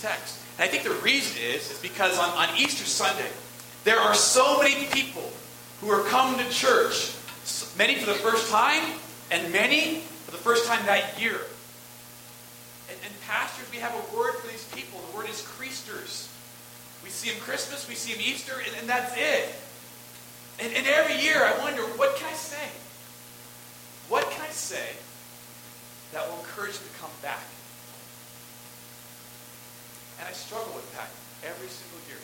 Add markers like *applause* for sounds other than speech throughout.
text. And I think the reason is, is because on, on Easter Sunday, there are so many people who are coming to church, many for the first time, and many for the first time that year. And, and pastors, we have a word for these people. The word is Chreasters. We see them Christmas, we see them Easter, and, and that's it. And, and every year I wonder, what can I say? What can I say that will encourage them to come back? And I struggle with that every single year.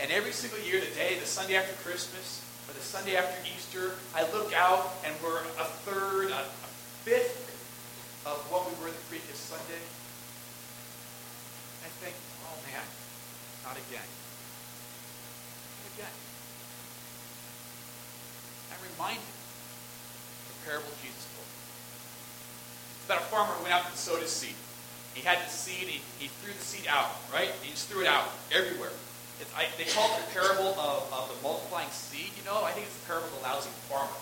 And every single year, the day, the Sunday after Christmas, or the Sunday after Easter, I look out and we're a third, a, a fifth of what we were the previous Sunday. I think, oh man, not again. Not again. I'm reminded of the parable Jesus told. About a farmer who went out and sowed his seed. He had the seed, he, he threw the seed out, right? He just threw it out everywhere. I, they call it the parable of, of the multiplying seed, you know? I think it's the parable of the lousy farmer.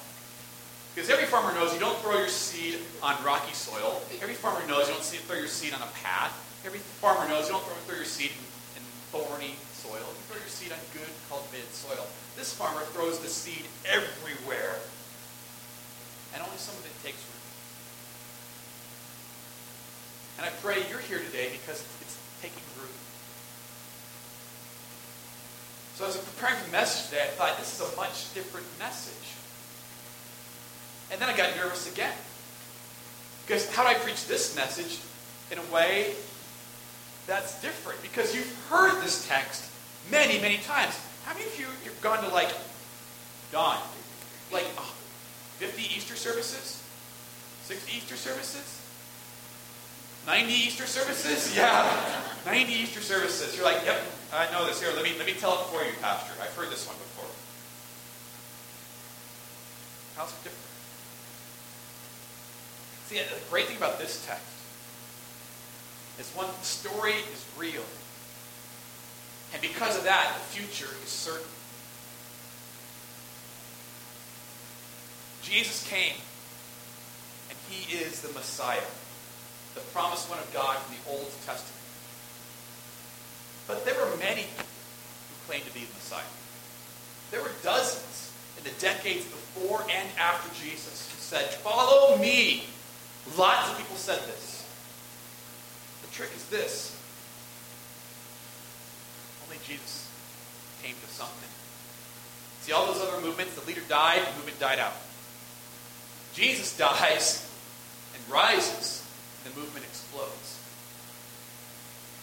Because every farmer knows you don't throw your seed on rocky soil. Every farmer knows you don't throw your seed on a path. Every farmer knows you don't throw, your seed in, in thorny soil. You throw your seed on good, cultivated soil. This farmer throws the seed everywhere. And only some of it takes root. And I pray you're here today because it's taking root. So as I'm preparing for the message today, I thought this is a much different message. And then I got nervous again. Because how do I preach this message in a way that's different? Because you've heard this text many, many times. How many of you have gone to like Don, like oh, 50 Easter services? 60 Easter services? 90 Easter services? *laughs* Yeah. 90 Easter services. You're like, yep, I know this. Here, let me, let me tell it for you, Pastor. I've heard this one before. How's it different? See, the great thing about this text is one, the story is real. And because of that, the future is certain. Jesus came, and he is the Messiah the promised one of God from the Old Testament. But there were many who claimed to be the Messiah. There were dozens in the decades before and after Jesus who said, Follow me. Lots of people said this. The trick is this only Jesus came to something. See, all those other movements, the leader died, the movement died out. Jesus dies and rises the movement explodes.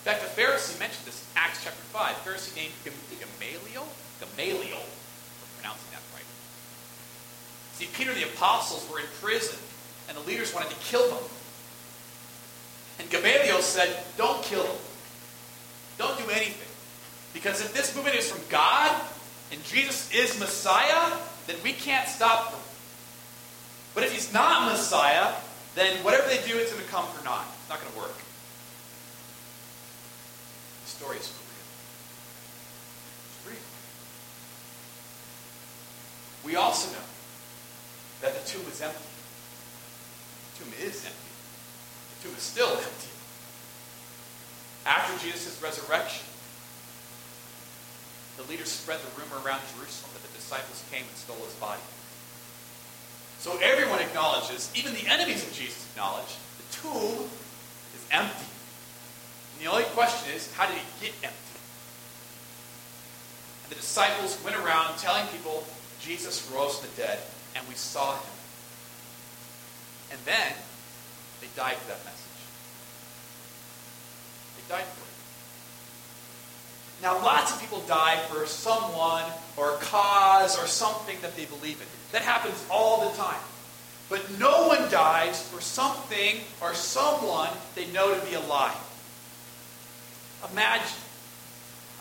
In fact, the Pharisee mentioned this in Acts chapter 5. A Pharisee named Gamaliel? Gamaliel, for pronouncing that right. See, Peter the apostles were in prison, and the leaders wanted to kill them. And Gamaliel said, Don't kill them. Don't do anything. Because if this movement is from God, and Jesus is Messiah, then we can't stop them. But if he's not Messiah, then whatever they do, it's going to come for naught. It's not going to work. The story is for real. It's real. We also know that the tomb is empty. The tomb is empty. The tomb is still empty. After Jesus' resurrection, the leaders spread the rumor around Jerusalem that the disciples came and stole his body. So everyone acknowledges, even the enemies of Jesus acknowledge, the tomb is empty. And the only question is, how did it get empty? And the disciples went around telling people Jesus rose from the dead, and we saw him. And then they died for that message. They died for it. Now, lots of people die for someone or a cause or something that they believe in. That happens all the time. But no one dies for something or someone they know to be a lie. Imagine.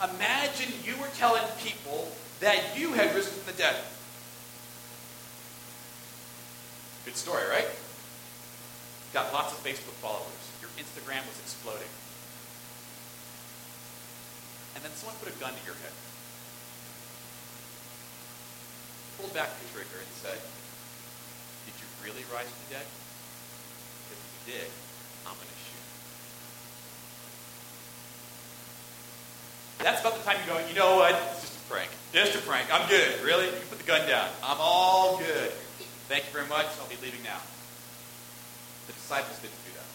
Imagine you were telling people that you had risen from the dead. Good story, right? Got lots of Facebook followers. Your Instagram was exploding. And then someone put a gun to your head pulled back the trigger and said, Did you really rise from the dead? If you did, I'm going to shoot. that's about the time you're going, you know what? It's just a prank. Just a prank. I'm good. Really? You put the gun down. I'm all good. Thank you very much. I'll be leaving now. The disciples didn't do that.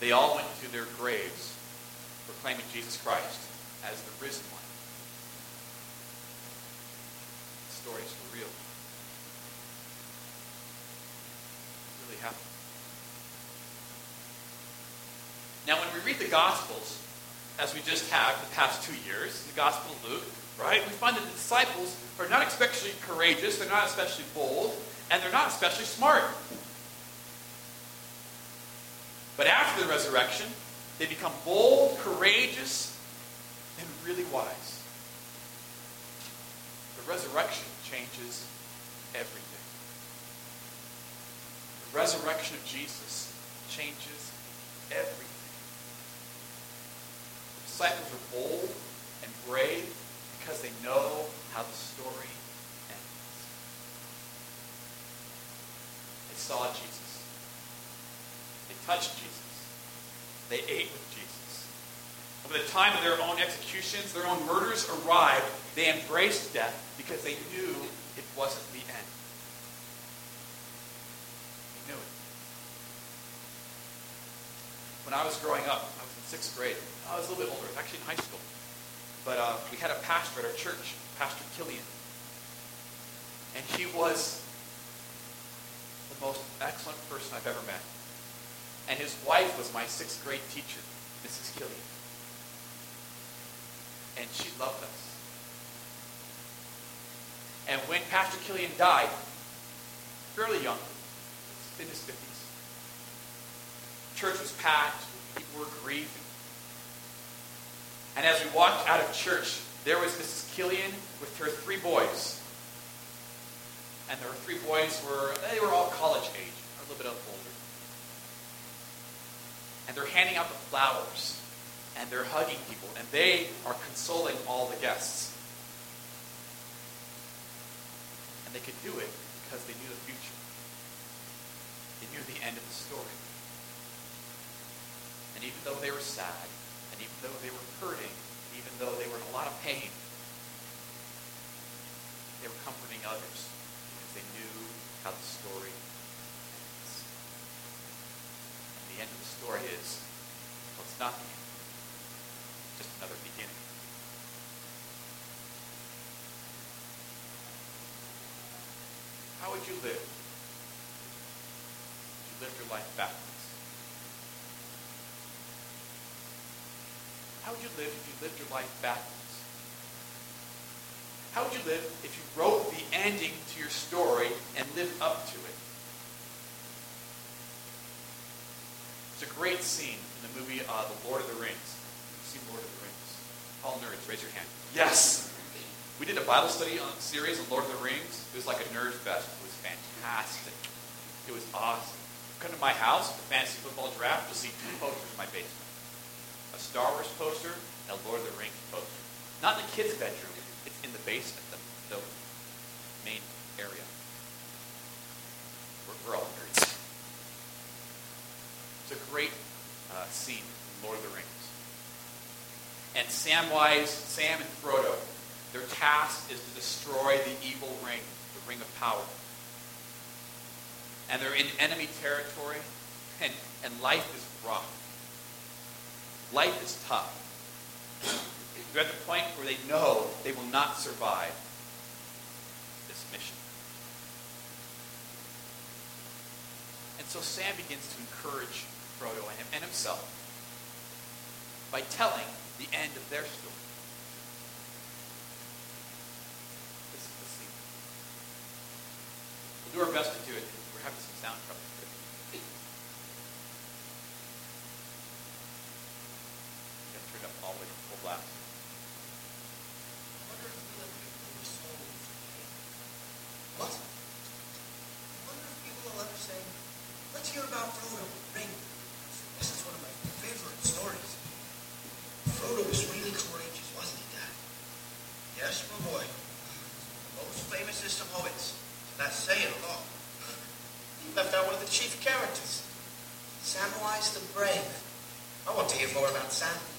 They all went to their graves proclaiming Jesus Christ as the risen one. The story is for real. It really happened. Now, when we read the Gospels, as we just have the past two years, the Gospel of Luke, right, we find that the disciples are not especially courageous, they're not especially bold, and they're not especially smart. But after the resurrection, they become bold, courageous, and really wise. The resurrection changes everything. The resurrection of Jesus changes everything The disciples are bold and brave because they know how the story ends. They saw Jesus. They touched Jesus. They ate with Jesus. And by the time of their own executions, their own murders arrived, they embraced death because they knew it wasn't the end. They knew it. When I was growing up, I was in sixth grade. I was a little bit older. I was actually in high school. But uh, we had a pastor at our church, Pastor Killian. And he was the most excellent person I've ever met. And his wife was my sixth grade teacher, Mrs. Killian. And she loved us. And when Pastor Killian died, fairly young, in his 50s, church was packed, people were grieving. And as we walked out of church, there was Mrs. Killian with her three boys. And their three boys were, they were all college age, a little bit older. And they're handing out the flowers. And they're hugging people. And they are consoling all the guests. And they could do it because they knew the future. They knew the end of the story. And even though they were sad, and even though they were hurting, and even though they were in a lot of pain, they were comforting others because they knew how the story ends. And the end of the story is, well, it's not the end. Just another beginning. How would you live? Would you live your life backwards? How would you live if you lived your life backwards? How would you live if you wrote the ending to your story and lived up to it? There's a great scene in the movie uh, The Lord of the Rings. You've seen Lord of the Rings? All nerds, raise your hand. Yes! We did a Bible study on series on Lord of the Rings. It was like a nerd fest. It was fantastic. It was awesome. Come to my house, the fantasy football draft, you'll see two posters in my basement a Star Wars poster and a Lord of the Rings poster. Not in the kids' bedroom. It's in the basement, the, the main area. We're, we're all nerds. It's a great uh, scene in Lord of the Rings. And Samwise, Sam and Frodo, their task is to destroy the evil ring, the ring of power. And they're in enemy territory, *laughs* and, and life is rough. Life is tough. They're at the point where they know they will not survive this mission. And so Sam begins to encourage Frodo and him, and himself by telling the end of their story. This is the scene. We'll do our best to do it. We're having some sound trouble. What? I wonder if people will ever say, let's hear about Frodo, Ring. This is one of my favorite stories. Frodo was really courageous, wasn't he, Dad? Yes, my boy. The most famousest of hobbits. That's saying a lot. You left out one of the chief characters. Samwise the Brave. I want to hear more about Sam.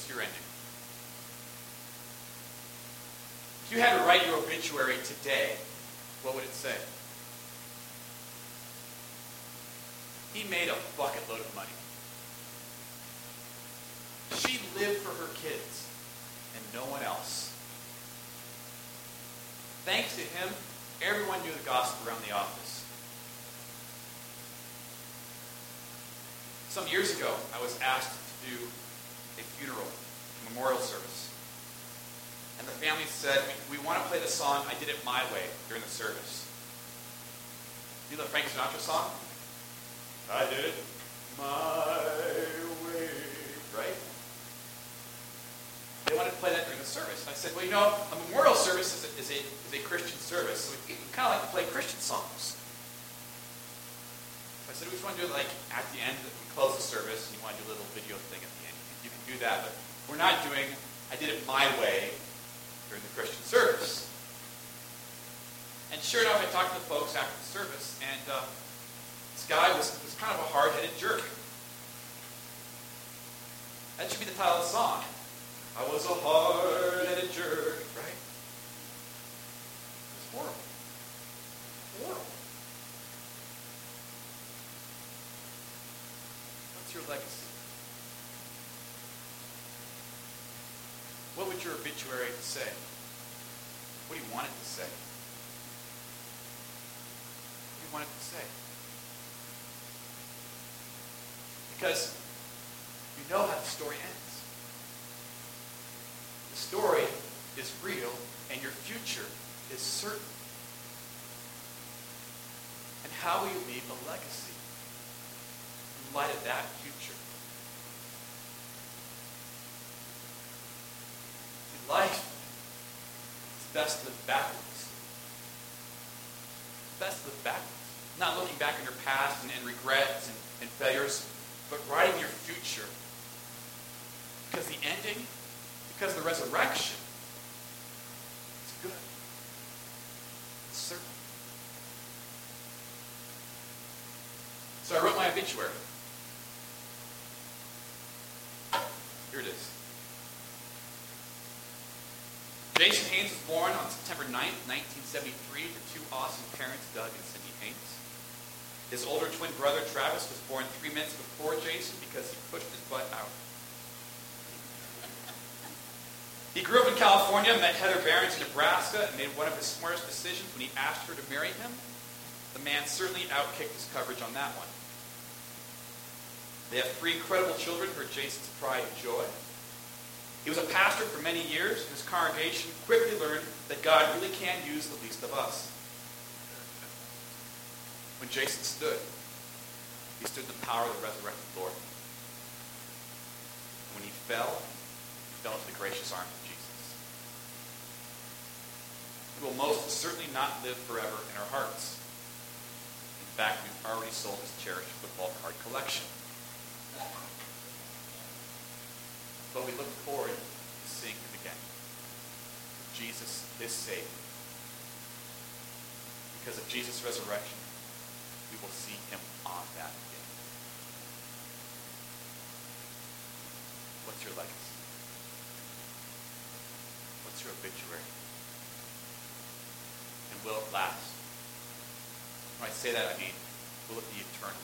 What is your ending? If you had to write your obituary today, what would it say? He made a bucket load of money. She lived for her kids and no one else. Thanks to him, everyone knew the gospel around the office. Some years ago, I was asked to do a funeral, a memorial service. And the family said, we, we want to play the song I Did It My Way during the service. You know the Frank Sinatra song? I did it my way. Right? They wanted to play that during the service. And I said, well, you know, a memorial service is a, is a, is a Christian service, so we, we kind of like to play Christian songs. So I said, we just want to do it like at the end, we close the service, and you want to do a little video thing at the end. Do that, but we're not doing, I did it my way during the Christian service. And sure enough, I talked to the folks after the service, and uh, this guy was, was kind of a hard-headed jerk. That should be the title of the song. I was a hard-headed jerk, right? It was horrible. Horrible. What's your legacy? Would your obituary to say? What do you want it to say? What do you want it to say? Because you know how the story ends. The story is real and your future is certain. And how will you leave a legacy in light of that future? Life is best lived backwards. Best lived backwards. Not looking back on your past and, and regrets and, and failures, but writing your future. Because the ending, because the resurrection, it's good. It's certain. So I wrote my obituary. Here it is. Jason Haynes was born on September 9th, 1973, to two awesome parents, Doug and Cindy Haynes. His older twin brother, Travis, was born three minutes before Jason because he pushed his butt out. He grew up in California, met Heather Barons in Nebraska, and made one of his smartest decisions when he asked her to marry him. The man certainly outkicked his coverage on that one. They have three incredible children who are Jason's pride and joy. He was a pastor for many years, and his congregation quickly learned that God really can use the least of us. When Jason stood, he stood in the power of the resurrected Lord. When he fell, he fell into the gracious arms of Jesus. He will most certainly not live forever in our hearts. In fact, we've already sold his cherished football card collection. But we look forward to seeing him again. Jesus is Savior. Because of Jesus' resurrection, we will see him on that day. What's your legacy? What's your obituary? And will it last? When I say that, I mean, will it be eternal?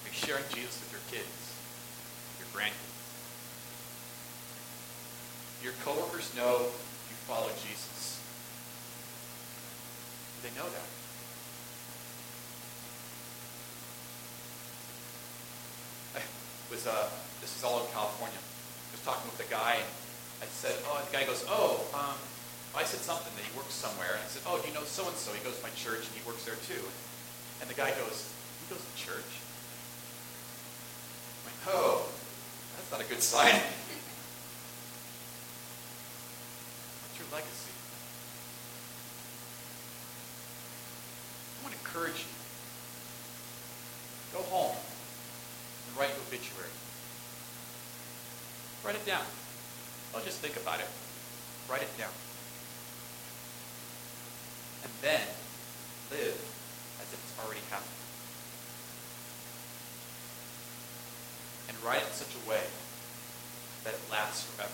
Are you sharing Jesus with your kids, your grandkids? Your coworkers know you follow Jesus. They know that. I was uh, this is all in California. I was talking with a guy, and I said, "Oh," the guy goes, "Oh, um, I said something that he works somewhere." And I said, "Oh, do you know so and so? He goes to my church, and he works there too." And the guy goes, "He goes to church?" I'm like, "Oh, that's not a good sign." your legacy. I want to encourage you. Go home and write your obituary. Write it down. Don't just think about it. Write it down. And then live as if it's already happened. And write it in such a way that it lasts forever.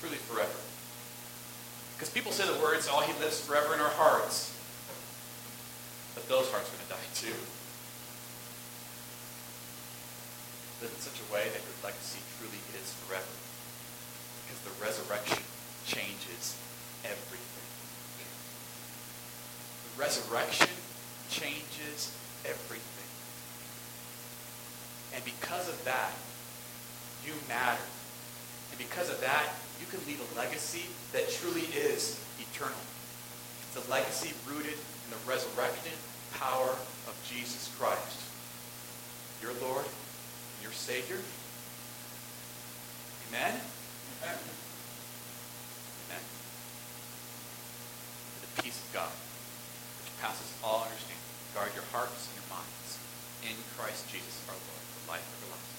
Truly forever. Because people say the words, oh, he lives forever in our hearts. But those hearts are going to die too. Live in such a way that your legacy truly is forever. Because the resurrection changes everything. The resurrection changes everything. And because of that, you matter. And because of that, you can leave a legacy that truly is eternal. It's a legacy rooted in the resurrected power of Jesus Christ, your Lord your Savior. Amen? Amen. Amen. The peace of God, which passes all understanding, guard your hearts and your minds in Christ Jesus our Lord, the life everlasting.